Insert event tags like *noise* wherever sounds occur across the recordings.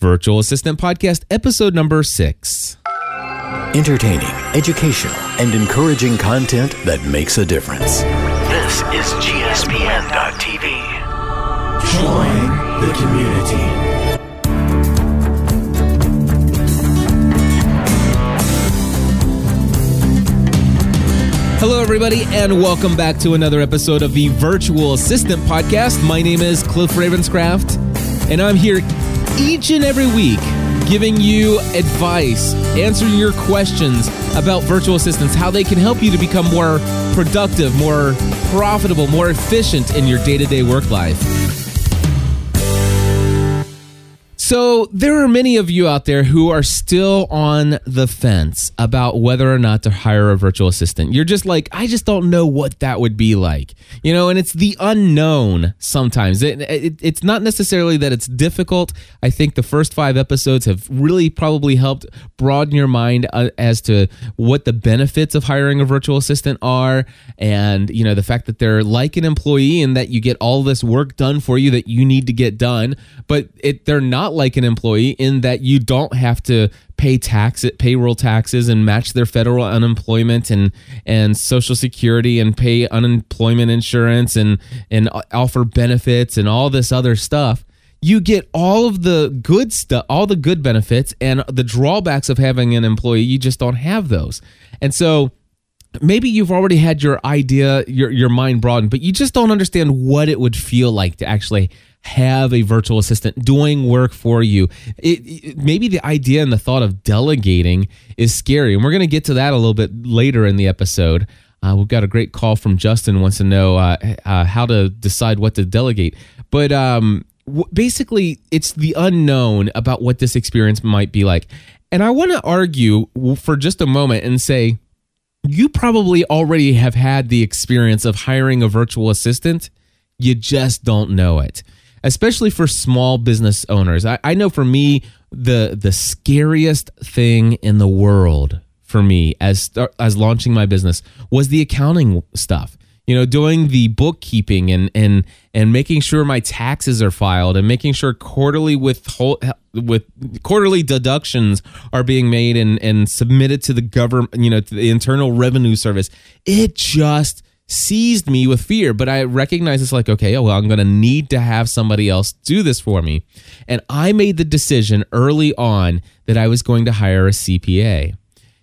Virtual Assistant Podcast, episode number six. Entertaining, educational, and encouraging content that makes a difference. This is GSPN.TV. Join the community. Hello, everybody, and welcome back to another episode of the Virtual Assistant Podcast. My name is Cliff Ravenscraft, and I'm here each and every week giving you advice, answering your questions about virtual assistants, how they can help you to become more productive, more profitable, more efficient in your day to day work life. So, there are many of you out there who are still on the fence about whether or not to hire a virtual assistant. You're just like, I just don't know what that would be like. You know, and it's the unknown sometimes. It, it, it's not necessarily that it's difficult. I think the first five episodes have really probably helped broaden your mind uh, as to what the benefits of hiring a virtual assistant are. And, you know, the fact that they're like an employee and that you get all this work done for you that you need to get done. But it, they're not like an employee in that you don't have to pay tax payroll taxes and match their federal unemployment and and social security and pay unemployment insurance and and offer benefits and all this other stuff. You get all of the good stuff all the good benefits and the drawbacks of having an employee you just don't have those. And so maybe you've already had your idea your your mind broadened but you just don't understand what it would feel like to actually have a virtual assistant doing work for you. It, it, maybe the idea and the thought of delegating is scary, and we're going to get to that a little bit later in the episode. Uh, we've got a great call from Justin wants to know uh, uh, how to decide what to delegate, but um, w- basically, it's the unknown about what this experience might be like. And I want to argue for just a moment and say, you probably already have had the experience of hiring a virtual assistant. You just don't know it especially for small business owners. I, I know for me, the the scariest thing in the world for me as as launching my business was the accounting stuff. You know, doing the bookkeeping and and and making sure my taxes are filed and making sure quarterly with with quarterly deductions are being made and and submitted to the government, you know, to the Internal Revenue Service. It just seized me with fear, but I recognize it's like, okay, oh, well, I'm going to need to have somebody else do this for me. And I made the decision early on that I was going to hire a CPA,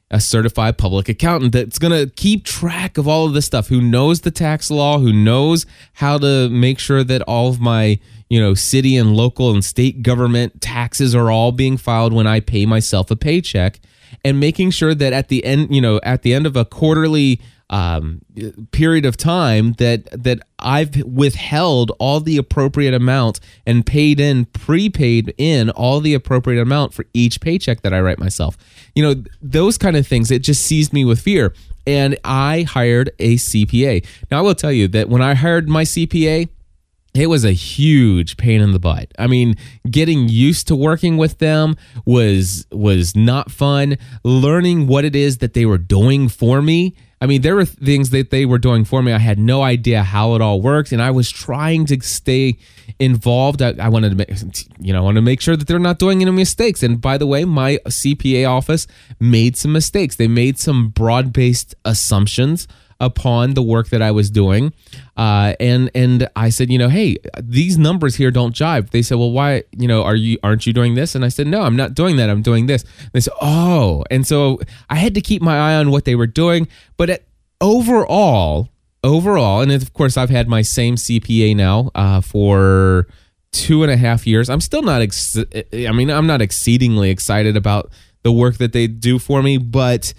a certified public accountant that's going to keep track of all of this stuff, who knows the tax law, who knows how to make sure that all of my you know, city and local and state government taxes are all being filed when I pay myself a paycheck and making sure that at the end, you know, at the end of a quarterly um, period of time that that I've withheld all the appropriate amount and paid in prepaid in all the appropriate amount for each paycheck that I write myself. You know, those kind of things it just seized me with fear and I hired a CPA. Now I will tell you that when I hired my CPA, it was a huge pain in the butt. I mean, getting used to working with them was was not fun. Learning what it is that they were doing for me I mean, there were things that they were doing for me. I had no idea how it all worked, and I was trying to stay involved. I, I wanted to make, you know, I want to make sure that they're not doing any mistakes. And by the way, my CPA office made some mistakes. They made some broad-based assumptions upon the work that I was doing. Uh, and and I said, you know, hey, these numbers here don't jive. They said, well, why, you know, are you aren't you doing this? And I said, no, I'm not doing that. I'm doing this. And they said, oh, and so I had to keep my eye on what they were doing. But at, overall, overall, and of course, I've had my same CPA now uh, for two and a half years. I'm still not. Ex- I mean, I'm not exceedingly excited about the work that they do for me, but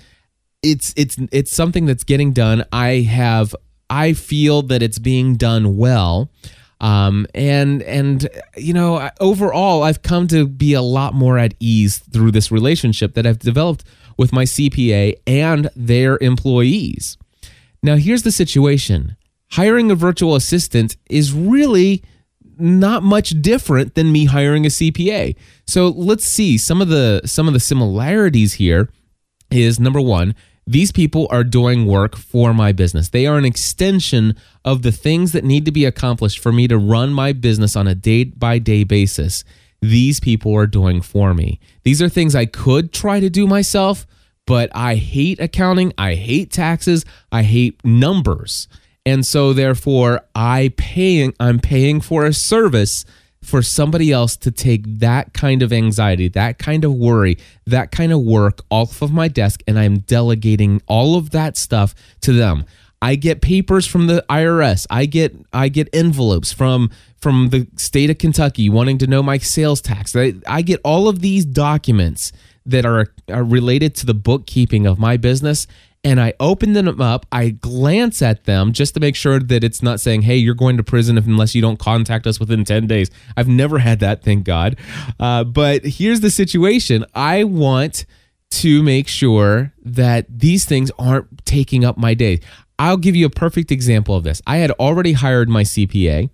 it's it's it's something that's getting done. I have I feel that it's being done well. Um, and and you know overall I've come to be a lot more at ease through this relationship that I've developed with my CPA and their employees. Now here's the situation. Hiring a virtual assistant is really not much different than me hiring a CPA. So let's see some of the some of the similarities here is number 1, these people are doing work for my business. They are an extension of the things that need to be accomplished for me to run my business on a day by day basis. these people are doing for me. These are things I could try to do myself, but I hate accounting, I hate taxes, I hate numbers. And so therefore I paying I'm paying for a service for somebody else to take that kind of anxiety, that kind of worry, that kind of work off of my desk and I'm delegating all of that stuff to them. I get papers from the IRS. I get I get envelopes from from the state of Kentucky wanting to know my sales tax. I, I get all of these documents that are, are related to the bookkeeping of my business and I open them up. I glance at them just to make sure that it's not saying, "Hey, you're going to prison unless you don't contact us within ten days." I've never had that, thank God. Uh, but here's the situation: I want to make sure that these things aren't taking up my day. I'll give you a perfect example of this. I had already hired my CPA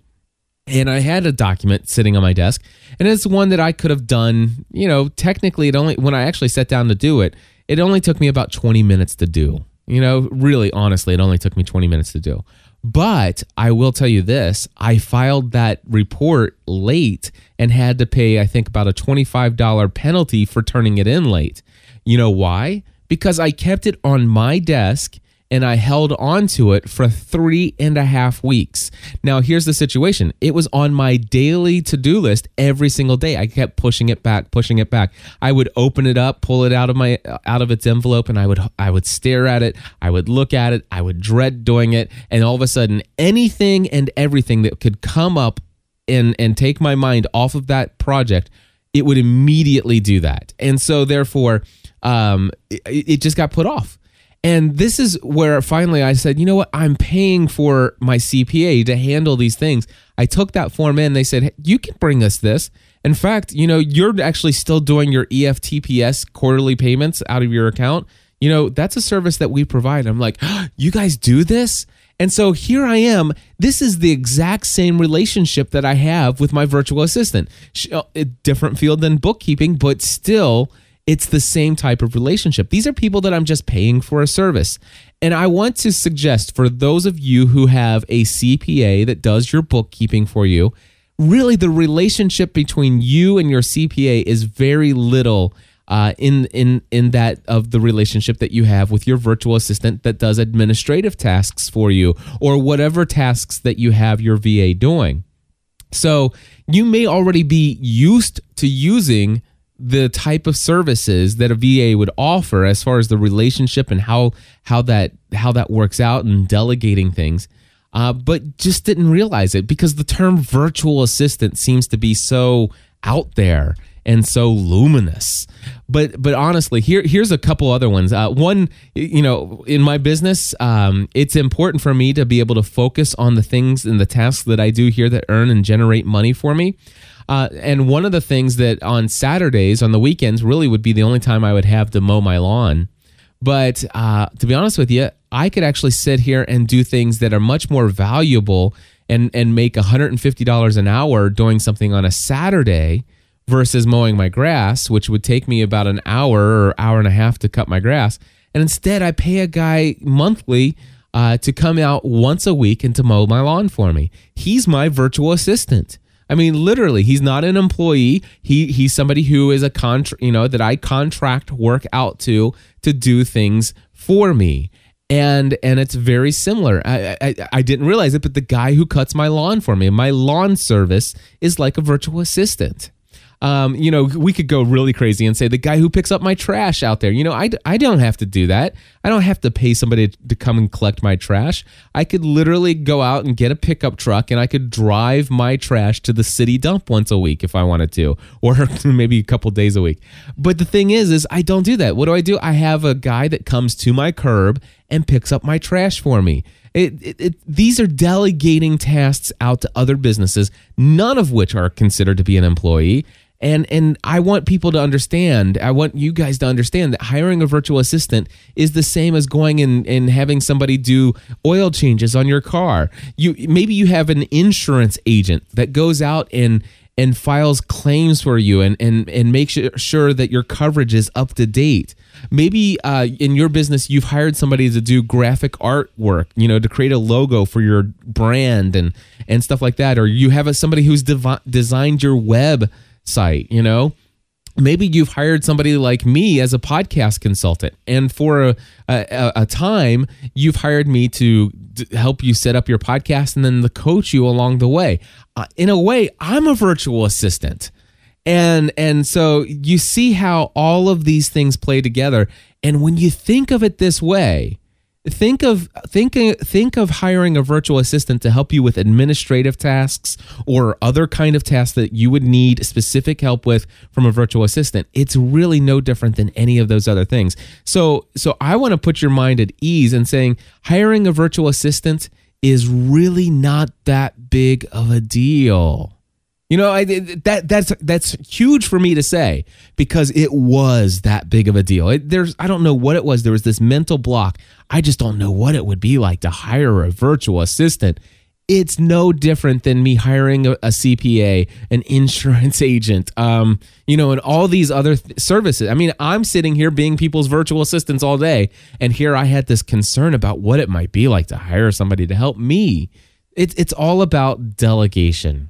and I had a document sitting on my desk and it's one that I could have done, you know, technically it only when I actually sat down to do it, it only took me about 20 minutes to do. You know, really honestly, it only took me 20 minutes to do. But I will tell you this I filed that report late and had to pay, I think, about a $25 penalty for turning it in late. You know why? Because I kept it on my desk and I held on to it for three and a half weeks. Now, here's the situation it was on my daily to do list every single day. I kept pushing it back, pushing it back. I would open it up, pull it out of my out of its envelope, and I would I would stare at it. I would look at it. I would dread doing it, and all of a sudden, anything and everything that could come up and and take my mind off of that project, it would immediately do that. And so, therefore, um, it, it just got put off. And this is where finally I said, you know what? I'm paying for my CPA to handle these things. I took that form in. They said, hey, you can bring us this. In fact, you know, you're actually still doing your EFTPS quarterly payments out of your account. You know, that's a service that we provide. I'm like, oh, you guys do this? And so here I am. This is the exact same relationship that I have with my virtual assistant. Uh, different field than bookkeeping, but still it's the same type of relationship. These are people that I'm just paying for a service. And I want to suggest for those of you who have a CPA that does your bookkeeping for you, really the relationship between you and your CPA is very little uh, in in in that of the relationship that you have with your virtual assistant that does administrative tasks for you or whatever tasks that you have your VA doing. So you may already be used to using the type of services that a VA would offer as far as the relationship and how how that how that works out and delegating things. Uh, but just didn't realize it because the term virtual assistant seems to be so out there and so luminous. But but honestly, here here's a couple other ones. Uh, one, you know, in my business, um, it's important for me to be able to focus on the things and the tasks that I do here that earn and generate money for me. Uh, and one of the things that on Saturdays, on the weekends, really would be the only time I would have to mow my lawn. But uh, to be honest with you, I could actually sit here and do things that are much more valuable and, and make $150 an hour doing something on a Saturday versus mowing my grass, which would take me about an hour or hour and a half to cut my grass. And instead, I pay a guy monthly uh, to come out once a week and to mow my lawn for me. He's my virtual assistant. I mean, literally, he's not an employee. He he's somebody who is a contract, you know, that I contract work out to to do things for me. And and it's very similar. I, I I didn't realize it, but the guy who cuts my lawn for me, my lawn service, is like a virtual assistant um, you know, we could go really crazy and say the guy who picks up my trash out there. You know, I, I don't have to do that. I don't have to pay somebody to come and collect my trash. I could literally go out and get a pickup truck and I could drive my trash to the city dump once a week if I wanted to, or *laughs* maybe a couple days a week. But the thing is, is I don't do that. What do I do? I have a guy that comes to my curb and picks up my trash for me. It, it, it, these are delegating tasks out to other businesses, none of which are considered to be an employee and and I want people to understand. I want you guys to understand that hiring a virtual assistant is the same as going and, and having somebody do oil changes on your car. You maybe you have an insurance agent that goes out and and files claims for you and and and makes sure that your coverage is up to date. Maybe uh, in your business you've hired somebody to do graphic artwork, you know, to create a logo for your brand and and stuff like that, or you have a, somebody who's designed your web site, you know? maybe you've hired somebody like me as a podcast consultant. And for a, a, a time you've hired me to d- help you set up your podcast and then to coach you along the way. Uh, in a way i'm a virtual assistant and and so you see how all of these things play together. And when you think of it this way think of think think of hiring a virtual assistant to help you with administrative tasks or other kind of tasks that you would need specific help with from a virtual assistant. It's really no different than any of those other things. So so i want to put your mind at ease in saying hiring a virtual assistant is really not that big of a deal you know, I, that that's that's huge for me to say because it was that big of a deal. It, there's I don't know what it was. There was this mental block. I just don't know what it would be like to hire a virtual assistant. It's no different than me hiring a, a CPA, an insurance *laughs* agent, um, you know, and all these other th- services. I mean, I'm sitting here being people's virtual assistants all day, and here I had this concern about what it might be like to hire somebody to help me. It's it's all about delegation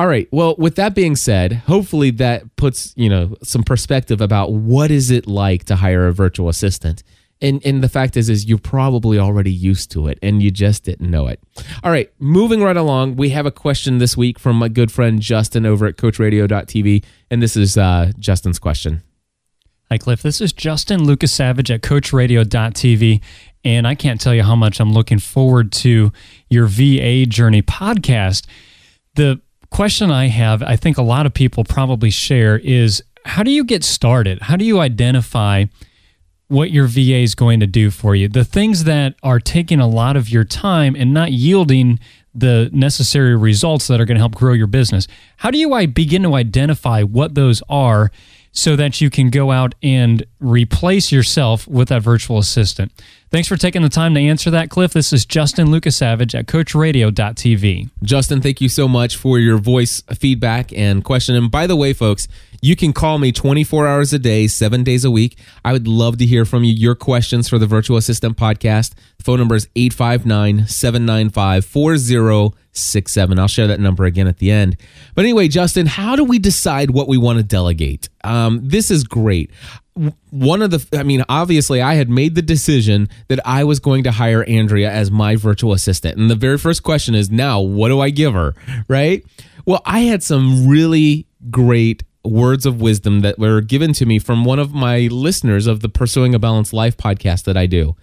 all right. Well, with that being said, hopefully that puts, you know, some perspective about what is it like to hire a virtual assistant. And and the fact is is you're probably already used to it and you just didn't know it. All right, moving right along, we have a question this week from my good friend Justin over at coachradio.tv and this is uh, Justin's question. Hi Cliff, this is Justin Lucas Savage at coachradio.tv and I can't tell you how much I'm looking forward to your VA Journey podcast. The question I have, I think a lot of people probably share, is how do you get started? How do you identify what your VA is going to do for you? The things that are taking a lot of your time and not yielding the necessary results that are going to help grow your business. How do you begin to identify what those are so that you can go out and replace yourself with that virtual assistant? Thanks for taking the time to answer that, Cliff. This is Justin Lucas Savage at CoachRadio.tv. Justin, thank you so much for your voice feedback and question. And by the way, folks, you can call me 24 hours a day, seven days a week. I would love to hear from you your questions for the Virtual Assistant podcast. Phone number is 859 795 4067. I'll share that number again at the end. But anyway, Justin, how do we decide what we want to delegate? Um, this is great one of the i mean obviously i had made the decision that i was going to hire andrea as my virtual assistant and the very first question is now what do i give her right well i had some really great words of wisdom that were given to me from one of my listeners of the pursuing a balanced life podcast that i do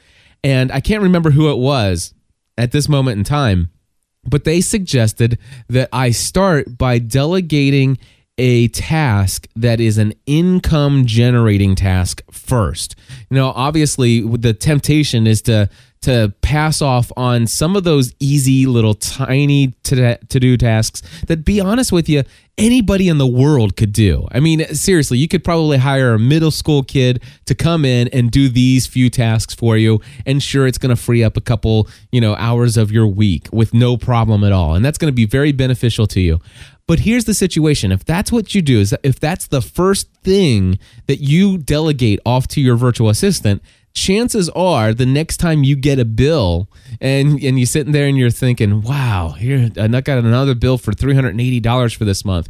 and i can't remember who it was at this moment in time but they suggested that i start by delegating a task that is an income generating task first. You know, obviously the temptation is to to pass off on some of those easy little tiny to do tasks that be honest with you anybody in the world could do. I mean, seriously, you could probably hire a middle school kid to come in and do these few tasks for you and sure it's going to free up a couple, you know, hours of your week with no problem at all. And that's going to be very beneficial to you. But here's the situation. If that's what you do, is if that's the first thing that you delegate off to your virtual assistant, chances are the next time you get a bill and and you're sitting there and you're thinking, wow, here I got another bill for $380 for this month.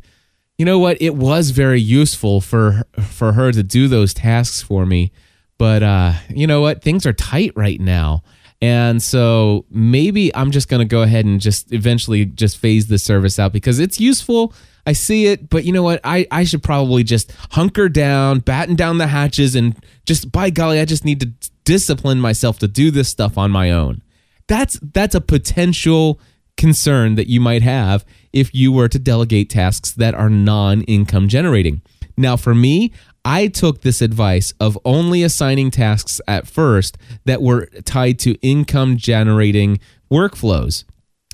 You know what? It was very useful for for her to do those tasks for me. But uh, you know what? Things are tight right now. And so maybe I'm just going to go ahead and just eventually just phase the service out because it's useful. I see it, but you know what? I, I should probably just hunker down, batten down the hatches, and just by golly, I just need to discipline myself to do this stuff on my own. That's that's a potential concern that you might have if you were to delegate tasks that are non-income generating. Now, for me, I took this advice of only assigning tasks at first that were tied to income generating workflows.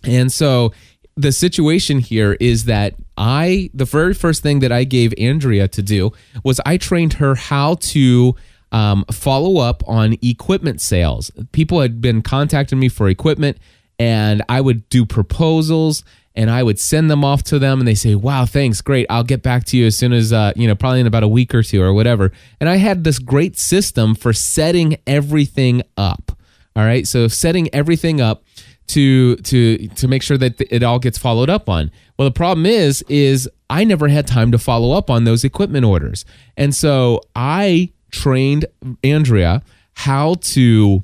And so the situation here is that I, the very first thing that I gave Andrea to do was I trained her how to um, follow up on equipment sales. People had been contacting me for equipment, and I would do proposals and I would send them off to them and they say, wow, thanks, great. I'll get back to you as soon as, uh, you know, probably in about a week or two or whatever. And I had this great system for setting everything up. All right. So setting everything up to to to make sure that it all gets followed up on. Well, the problem is is I never had time to follow up on those equipment orders. And so I trained Andrea how to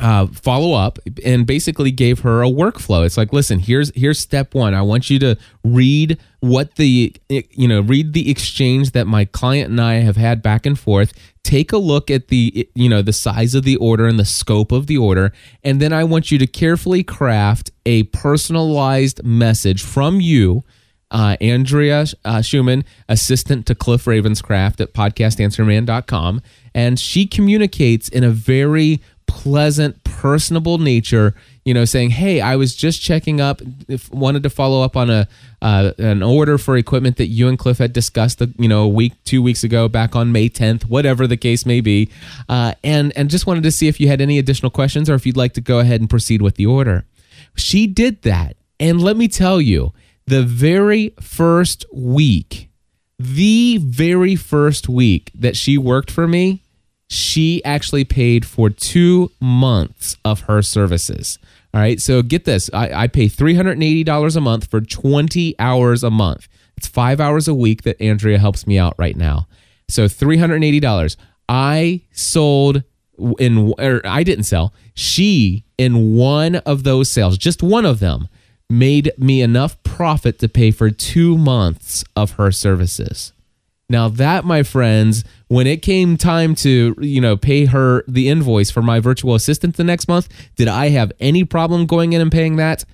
uh, follow up and basically gave her a workflow. It's like, listen, here's here's step one. I want you to read what the you know read the exchange that my client and I have had back and forth. Take a look at the you know the size of the order and the scope of the order, and then I want you to carefully craft a personalized message from you. Uh, Andrea uh, Schumann, assistant to Cliff Ravenscraft at podcastanswerman.com. And she communicates in a very pleasant, personable nature. You know, saying, "Hey, I was just checking up. If wanted to follow up on a uh, an order for equipment that you and Cliff had discussed, the, you know, a week, two weeks ago, back on May 10th, whatever the case may be, uh, and and just wanted to see if you had any additional questions or if you'd like to go ahead and proceed with the order." She did that, and let me tell you, the very first week, the very first week that she worked for me, she actually paid for two months of her services. All right. So get this I, I pay $380 a month for 20 hours a month. It's five hours a week that Andrea helps me out right now. So $380. I sold in, or I didn't sell. She, in one of those sales, just one of them, made me enough profit to pay for two months of her services. Now that, my friends, when it came time to, you know, pay her the invoice for my virtual assistant the next month, did I have any problem going in and paying that?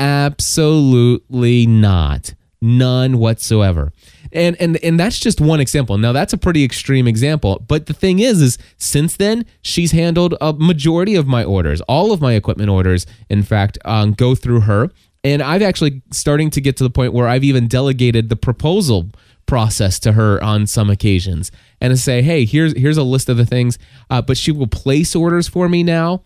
Absolutely not. None whatsoever. And and and that's just one example. Now that's a pretty extreme example, but the thing is is since then she's handled a majority of my orders. All of my equipment orders in fact um, go through her. And I've actually starting to get to the point where I've even delegated the proposal process to her on some occasions and to say, hey, here's here's a list of the things. Uh, but she will place orders for me now.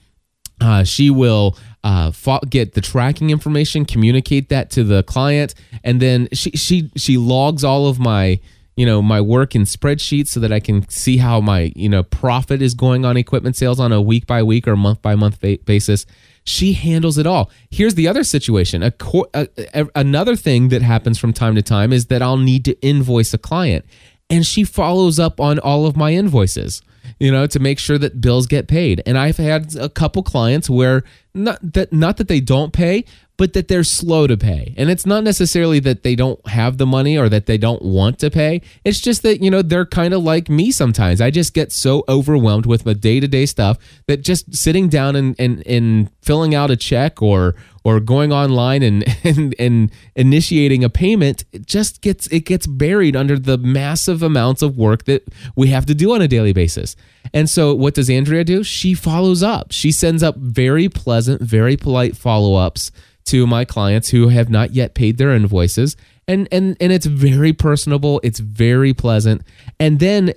Uh, she will uh, get the tracking information, communicate that to the client, and then she she she logs all of my you know my work in spreadsheets so that I can see how my you know profit is going on equipment sales on a week by week or month by month basis. She handles it all. Here's the other situation. A, a, a, another thing that happens from time to time is that I'll need to invoice a client, and she follows up on all of my invoices you know, to make sure that bills get paid. And I've had a couple clients where not that not that they don't pay, but that they're slow to pay. And it's not necessarily that they don't have the money or that they don't want to pay. It's just that, you know, they're kind of like me sometimes. I just get so overwhelmed with the day to day stuff that just sitting down and, and, and filling out a check or or going online and, *laughs* and and initiating a payment it just gets it gets buried under the massive amounts of work that we have to do on a daily basis. And so what does Andrea do? She follows up. She sends up very pleasant, very polite follow-ups to my clients who have not yet paid their invoices and and and it's very personable it's very pleasant and then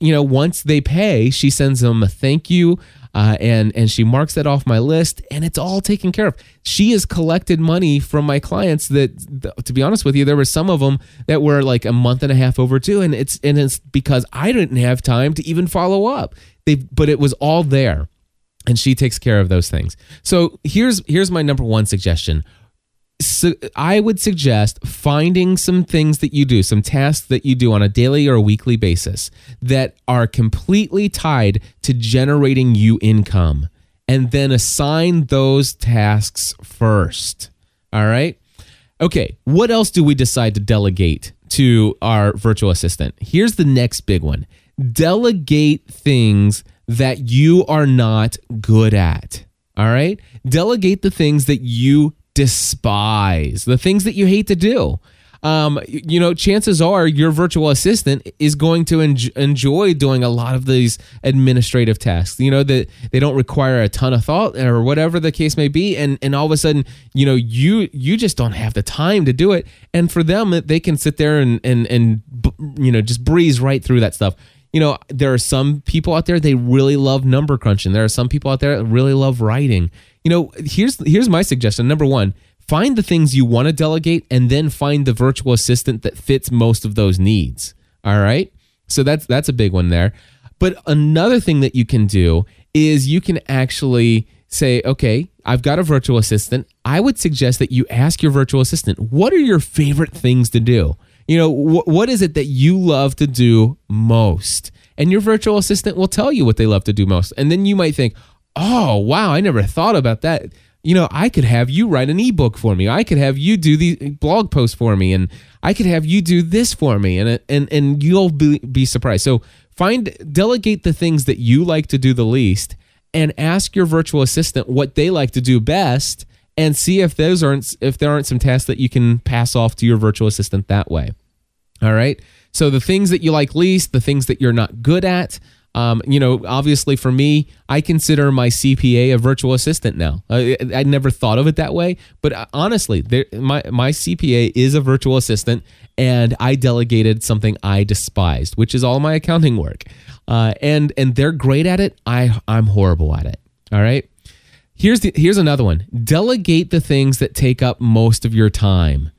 you know once they pay she sends them a thank you uh, and and she marks that off my list, and it's all taken care of. She has collected money from my clients that, to be honest with you, there were some of them that were like a month and a half overdue, and it's and it's because I didn't have time to even follow up. They, but it was all there, and she takes care of those things. So here's here's my number one suggestion so I would suggest finding some things that you do, some tasks that you do on a daily or a weekly basis that are completely tied to generating you income and then assign those tasks first. All right? Okay, what else do we decide to delegate to our virtual assistant? Here's the next big one delegate things that you are not good at. All right? Delegate the things that you despise, the things that you hate to do. Um, you know, chances are your virtual assistant is going to en- enjoy doing a lot of these administrative tasks. You know that they don't require a ton of thought or whatever the case may be, and and all of a sudden, you know, you you just don't have the time to do it. And for them, they can sit there and and and you know just breeze right through that stuff you know, there are some people out there they really love number crunching. There are some people out there that really love writing you know, here's here's my suggestion. Number one, find the things you want to delegate and then find the virtual assistant that fits most of those needs. All right? So that's that's a big one there. But another thing that you can do is you can actually say, okay, I've got a virtual assistant. I would suggest that you ask your virtual assistant, what are your favorite things to do? You know, wh- what is it that you love to do most? And your virtual assistant will tell you what they love to do most. And then you might think, oh, wow, I never thought about that. You know, I could have you write an ebook for me. I could have you do the uh, blog post for me, and I could have you do this for me, and uh, and and you'll be, be surprised. So find delegate the things that you like to do the least, and ask your virtual assistant what they like to do best, and see if those aren't if there aren't some tasks that you can pass off to your virtual assistant that way. All right. So the things that you like least, the things that you're not good at, um, you know, obviously for me, I consider my CPA a virtual assistant now. I, I never thought of it that way, but uh, honestly, there, my my CPA is a virtual assistant, and I delegated something I despised, which is all my accounting work. Uh, and and they're great at it. I I'm horrible at it. All right. Here's the here's another one. Delegate the things that take up most of your time.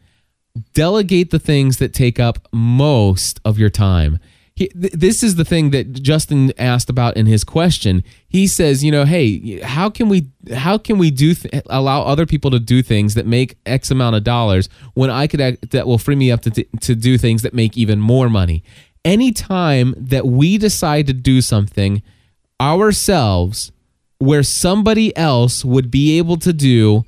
Delegate the things that take up most of your time he, th- this is the thing that Justin asked about in his question. He says, you know, hey, how can we how can we do th- allow other people to do things that make X amount of dollars when I could act, that will free me up to t- to do things that make even more money. Anytime that we decide to do something ourselves where somebody else would be able to do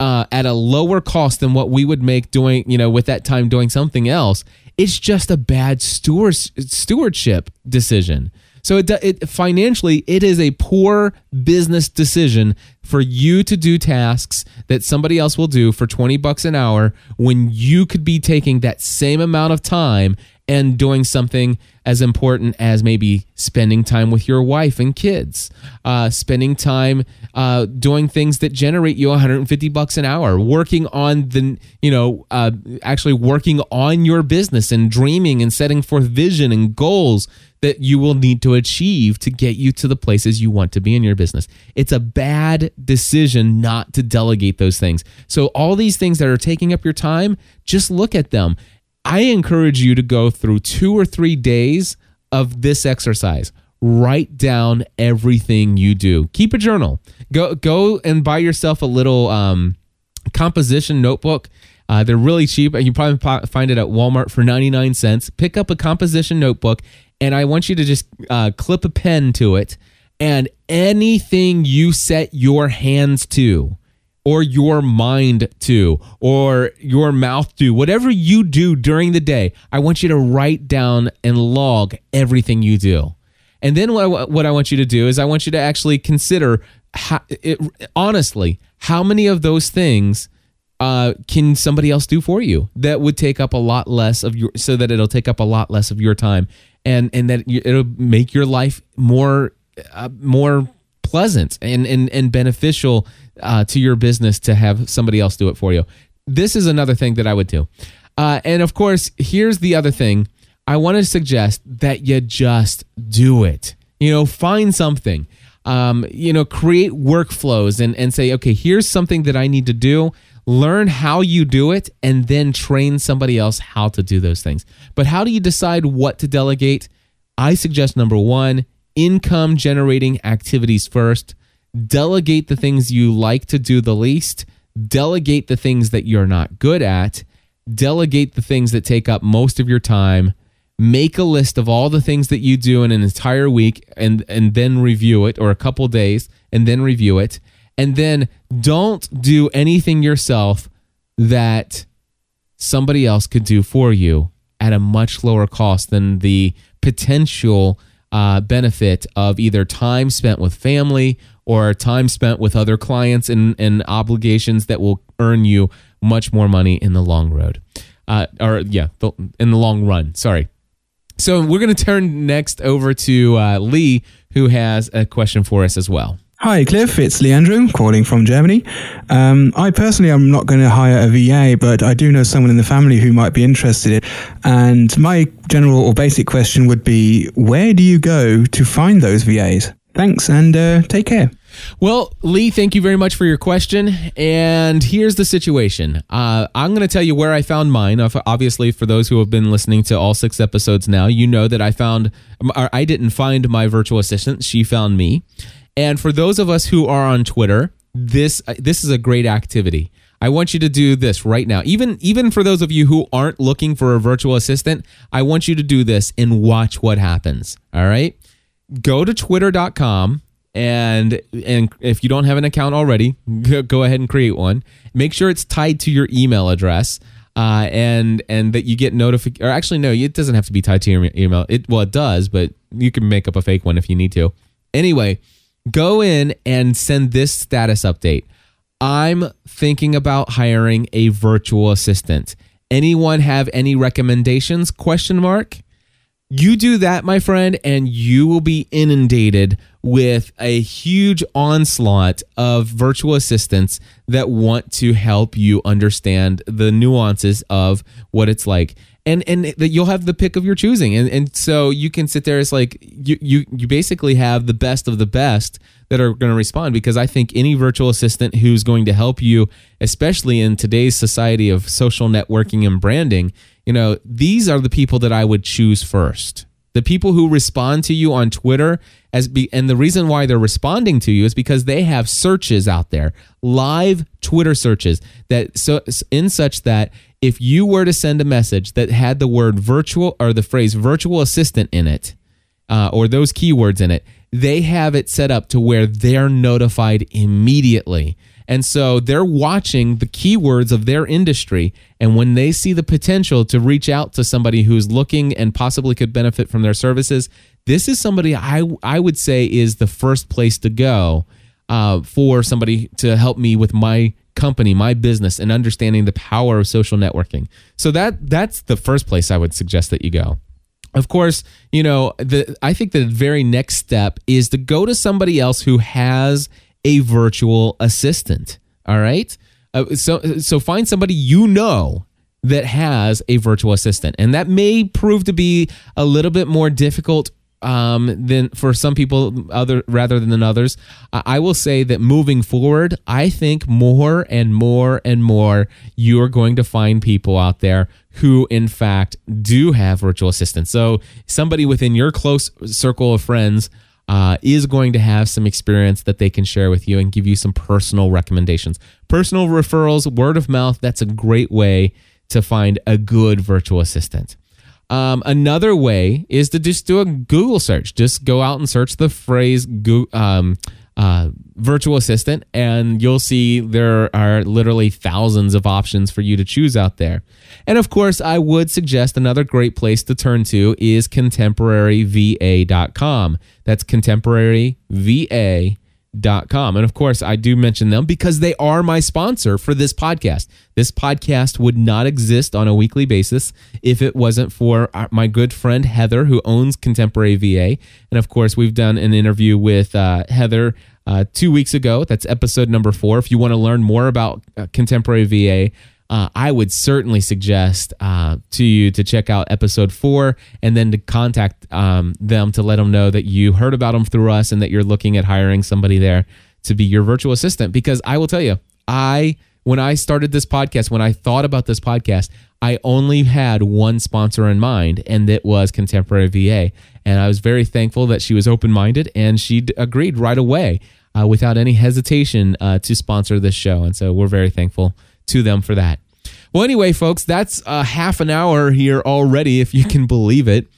uh, at a lower cost than what we would make doing, you know, with that time doing something else, it's just a bad steward, stewardship decision. So it, it financially it is a poor business decision for you to do tasks that somebody else will do for 20 bucks an hour when you could be taking that same amount of time and doing something as important as maybe spending time with your wife and kids, uh, spending time uh, doing things that generate you 150 bucks an hour, working on the, you know, uh, actually working on your business and dreaming and setting forth vision and goals that you will need to achieve to get you to the places you want to be in your business. It's a bad decision not to delegate those things. So, all these things that are taking up your time, just look at them I encourage you to go through two or three days of this exercise. Write down everything you do. Keep a journal. Go go and buy yourself a little um, composition notebook. Uh, they're really cheap. And you probably find it at Walmart for 99 cents. Pick up a composition notebook, and I want you to just uh, clip a pen to it. And anything you set your hands to, or your mind to or your mouth to, whatever you do during the day, I want you to write down and log everything you do. And then what, what I want you to do is I want you to actually consider how, it, honestly how many of those things uh, can somebody else do for you that would take up a lot less of your so that it'll take up a lot less of your time and and that it'll make your life more uh, more pleasant and and, and beneficial uh, to your business to have somebody else do it for you. This is another thing that I would do. Uh, and of course, here's the other thing. I want to suggest that you just do it. You know, find something. Um, you know, create workflows and, and say, okay, here's something that I need to do. Learn how you do it and then train somebody else how to do those things. But how do you decide what to delegate? I suggest number one, income generating activities first. Delegate the things you like to do the least. Delegate the things that you're not good at. Delegate the things that take up most of your time. Make a list of all the things that you do in an entire week and, and then review it, or a couple days and then review it. And then don't do anything yourself that somebody else could do for you at a much lower cost than the potential uh, benefit of either time spent with family or time spent with other clients and, and obligations that will earn you much more money in the long road. Uh, or, yeah, in the long run. Sorry. So we're going to turn next over to uh, Lee, who has a question for us as well. Hi, Cliff. It's Leandro calling from Germany. Um, I personally am not going to hire a VA, but I do know someone in the family who might be interested. And my general or basic question would be where do you go to find those VAs? Thanks and uh, take care. Well, Lee, thank you very much for your question. And here's the situation. Uh, I'm going to tell you where I found mine. Obviously, for those who have been listening to all six episodes now, you know that I found, I didn't find my virtual assistant. She found me. And for those of us who are on Twitter, this uh, this is a great activity. I want you to do this right now. Even even for those of you who aren't looking for a virtual assistant, I want you to do this and watch what happens. All right? Go to twitter.com and and if you don't have an account already, go- ahead and create one. Make sure it's tied to your email address. Uh, and and that you get notification. Or actually, no, it doesn't have to be tied to your email. It well, it does, but you can make up a fake one if you need to. Anyway, go in and send this status update. I'm thinking about hiring a virtual assistant. Anyone have any recommendations? Question mark. You do that, my friend, and you will be inundated with a huge onslaught of virtual assistants that want to help you understand the nuances of what it's like. And and that you'll have the pick of your choosing. And and so you can sit there as like you you you basically have the best of the best that are going to respond because I think any virtual assistant who's going to help you, especially in today's society of social networking and branding, you know, these are the people that I would choose first. The people who respond to you on Twitter as be, and the reason why they're responding to you is because they have searches out there, live Twitter searches that so in such that if you were to send a message that had the word virtual or the phrase virtual assistant in it, uh, or those keywords in it, they have it set up to where they're notified immediately. And so they're watching the keywords of their industry. And when they see the potential to reach out to somebody who's looking and possibly could benefit from their services, this is somebody I, I would say is the first place to go uh, for somebody to help me with my company, my business, and understanding the power of social networking. So that that's the first place I would suggest that you go of course, you know, the I think the very next step is to go to somebody else who has a virtual assistant. All right? Uh, so so find somebody you know that has a virtual assistant. And that may prove to be a little bit more difficult um, than for some people other rather than others. I will say that moving forward, I think more and more and more you are going to find people out there who in fact do have virtual assistants. So somebody within your close circle of friends uh, is going to have some experience that they can share with you and give you some personal recommendations. Personal referrals, word of mouth, that's a great way to find a good virtual assistant. Um, another way is to just do a Google search. Just go out and search the phrase um, uh, virtual assistant, and you'll see there are literally thousands of options for you to choose out there. And of course, I would suggest another great place to turn to is contemporaryva.com. That's contemporaryva.com. And of course, I do mention them because they are my sponsor for this podcast. This podcast would not exist on a weekly basis if it wasn't for my good friend Heather, who owns Contemporary VA. And of course, we've done an interview with uh, Heather uh, two weeks ago. That's episode number four. If you want to learn more about uh, Contemporary VA, uh, I would certainly suggest uh, to you to check out episode four and then to contact um, them to let them know that you heard about them through us and that you're looking at hiring somebody there to be your virtual assistant. Because I will tell you, I when I started this podcast, when I thought about this podcast, I only had one sponsor in mind, and it was Contemporary VA. And I was very thankful that she was open minded and she agreed right away uh, without any hesitation uh, to sponsor this show. And so we're very thankful to them for that. Well, anyway, folks, that's a half an hour here already, if you can believe it.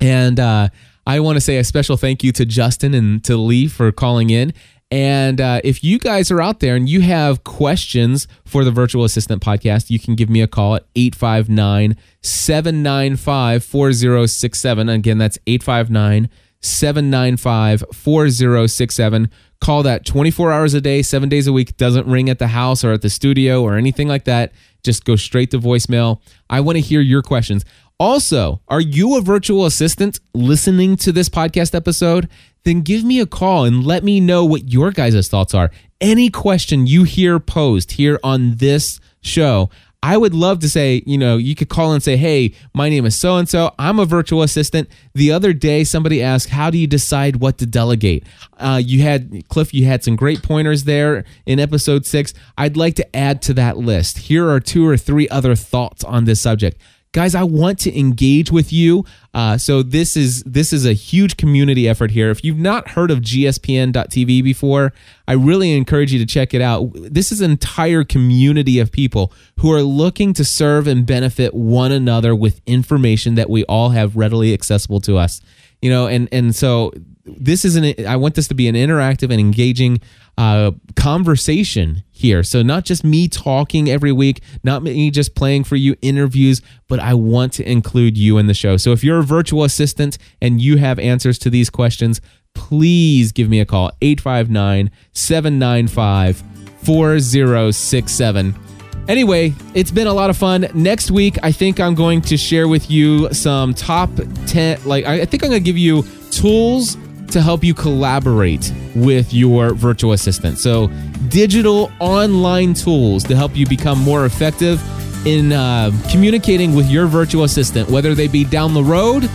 And uh, I want to say a special thank you to Justin and to Lee for calling in. And uh, if you guys are out there and you have questions for the Virtual Assistant podcast, you can give me a call at 859 795 4067. Again, that's 859 795 4067. Call that 24 hours a day, seven days a week. Doesn't ring at the house or at the studio or anything like that. Just go straight to voicemail. I want to hear your questions. Also, are you a virtual assistant listening to this podcast episode? Then give me a call and let me know what your guys' thoughts are. Any question you hear posed here on this show, I would love to say, you know, you could call and say, hey, my name is so and so. I'm a virtual assistant. The other day, somebody asked, how do you decide what to delegate? Uh, you had, Cliff, you had some great pointers there in episode six. I'd like to add to that list. Here are two or three other thoughts on this subject guys, I want to engage with you. Uh, so this is this is a huge community effort here. If you've not heard of GSPN.TV before, I really encourage you to check it out. This is an entire community of people who are looking to serve and benefit one another with information that we all have readily accessible to us. You know, and and so this is an I want this to be an interactive and engaging uh, conversation here. So not just me talking every week, not me just playing for you interviews, but I want to include you in the show. So if you're a virtual assistant and you have answers to these questions, please give me a call 859 795 4067. Anyway, it's been a lot of fun. Next week, I think I'm going to share with you some top 10, like, I think I'm going to give you tools to help you collaborate with your virtual assistant. So, digital online tools to help you become more effective in uh, communicating with your virtual assistant, whether they be down the road,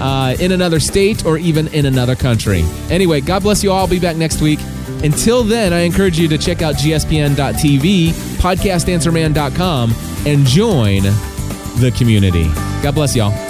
uh, in another state, or even in another country. Anyway, God bless you all. I'll be back next week. Until then, I encourage you to check out gspn.tv, podcastanswerman.com, and join the community. God bless y'all.